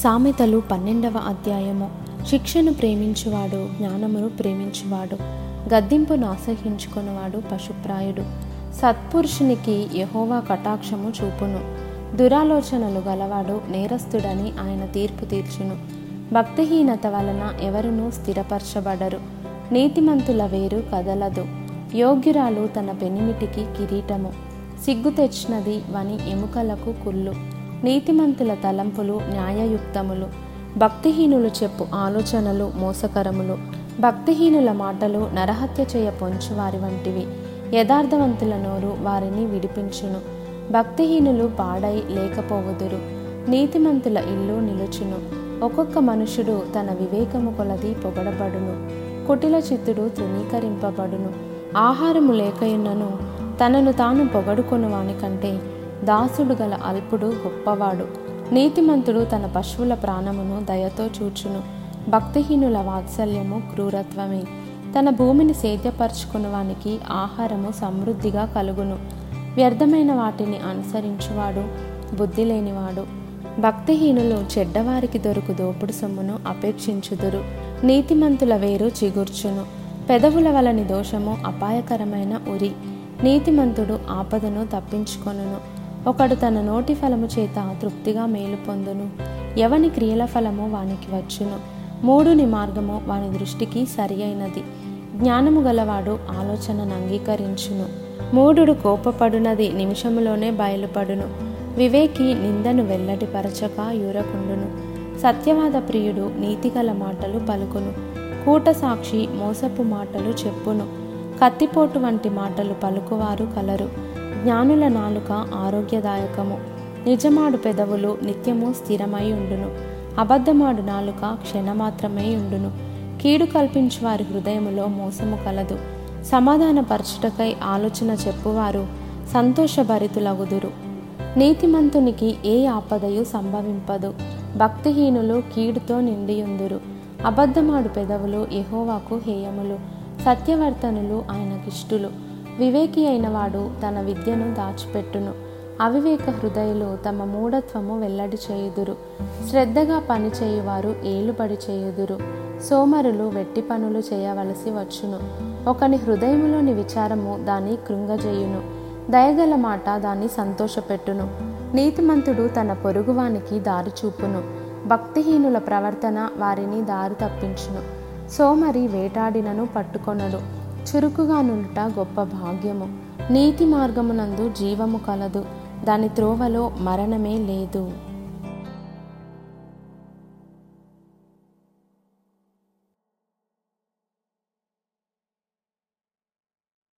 సామెతలు పన్నెండవ అధ్యాయము. శిక్షను ప్రేమించువాడు జ్ఞానమును ప్రేమించువాడు గద్దింపును ఆసహించుకున్నవాడు పశుప్రాయుడు. సత్పురుషునికి యహోవా కటాక్షము చూపును. దురాలోచనలు గలవాడు నేరస్తుడని ఆయన తీర్పు తీర్చును. భక్తిహీనత వలన ఎవరునూ స్థిరపరచబడరు. నీతిమంతుల వేరు కదలదు. యోగ్యురాలు తన పెనిమిటికి కిరీటము. సిగ్గు తెచ్చినది వని ఎముకలకు కుళ్ళు. నీతిమంతుల తలంపులు న్యాయయుక్తములు భక్తిహీనులు చెప్పు ఆలోచనలు మోసకరములు. భక్తిహీనుల మాటలు నరహత్య చేయ పొంచువారి వంటివి. యథార్థవంతుల నోరు వారిని విడిపించును. భక్తిహీనులు పాడై లేకపోవుదురు. నీతిమంతుల ఇల్లు నిలుచును. ఒక్కొక్క మనుషుడు తన వివేకము కొలది పొగడబడును. కుటిల చిత్తుడు తృణీకరింపబడును. ఆహారము లేకయున్నను తనను తాను పొగడుకొనువాని కంటే దాసుడు గల అల్పుడు గొప్పవాడు. నీతిమంతుడు తన పశువుల ప్రాణమును దయతో చూచును. భక్తిహీనుల వాత్సల్యము క్రూరత్వమే. తన భూమిని సేద్యపరచుకుని ఆహారము సమృద్ధిగా కలుగును. వ్యర్థమైన వాటిని అనుసరించువాడు బుద్ధి లేనివాడు భక్తిహీనులు చెడ్డవారికి దొరుకు దోపుడు సొమ్మును అపేక్షించుదురు. నీతిమంతుల వేరు చిగుర్చును. పెదవుల వలని దోషము అపాయకరమైన ఉరి. నీతిమంతుడు ఆపదను తప్పించుకొనును. ఒకడు తన నోటి ఫలము చేత తృప్తిగా మేలు పొందును. ఎవని క్రియల ఫలము వానికి వచ్చును. మూడుని మార్గము వాని దృష్టికి సరి అయినది జ్ఞానము గలవాడు ఆలోచనను అంగీకరించును. మూఢుడు కోపపడునది నిమిషములోనే బయలుపడును. వివేకి నిందను వెల్లడిపరచక యూరకుండును. సత్యవాద ప్రియుడు నీతిగల మాటలు పలుకును. కూట సాక్షి మోసపు మాటలు చెప్పును. కత్తిపోటు వంటి మాటలు పలుకువారు కలరు. జ్ఞానుల నాలుక ఆరోగ్యదాయకము. నిజమాడు పెదవులు నిత్యము స్థిరమై ఉండును. అబద్ధమాడు నాలుక క్షణమాత్రమై ఉండును. కీడు కల్పించు వారి హృదయములో మోసము కలదు. సమాధానపరచుటకై ఆలోచన చెప్పువారు సంతోషభరితులగుదురు. నీతిమంతునికి ఏ ఆపదయు సంభవింపదు. భక్తిహీనులు కీడుతో నిండియుందురు. అబద్ధమాడు పెదవులు యహోవాకు హేయములు. సత్యవర్తనులు ఆయనకిష్టులు. వివేకి అయినవాడు తన విద్యను దాచిపెట్టును. అవివేక హృదయులు తమ మూఢత్వము వెల్లడి చేయుదురు. శ్రద్ధగా పని చేయువారు ఏలుబడి చేయుదురు. సోమరులు వెట్టి పనులు చేయవలసి వచ్చును. ఒకని హృదయములోని విచారము దాన్ని కృంగజేయును. దయగల మాట దాన్ని సంతోషపెట్టును. నీతిమంతుడు తన పొరుగువానికి దారి చూపును. భక్తిహీనుల ప్రవర్తన వారిని దారి తప్పించును. సోమరి వేటాడినను పట్టుకొనడు. చురుకుగా నుండుట గొప్ప భాగ్యము. నీతి మార్గమునందు జీవము కలదు. దాని త్రోవలో మరణమే లేదు.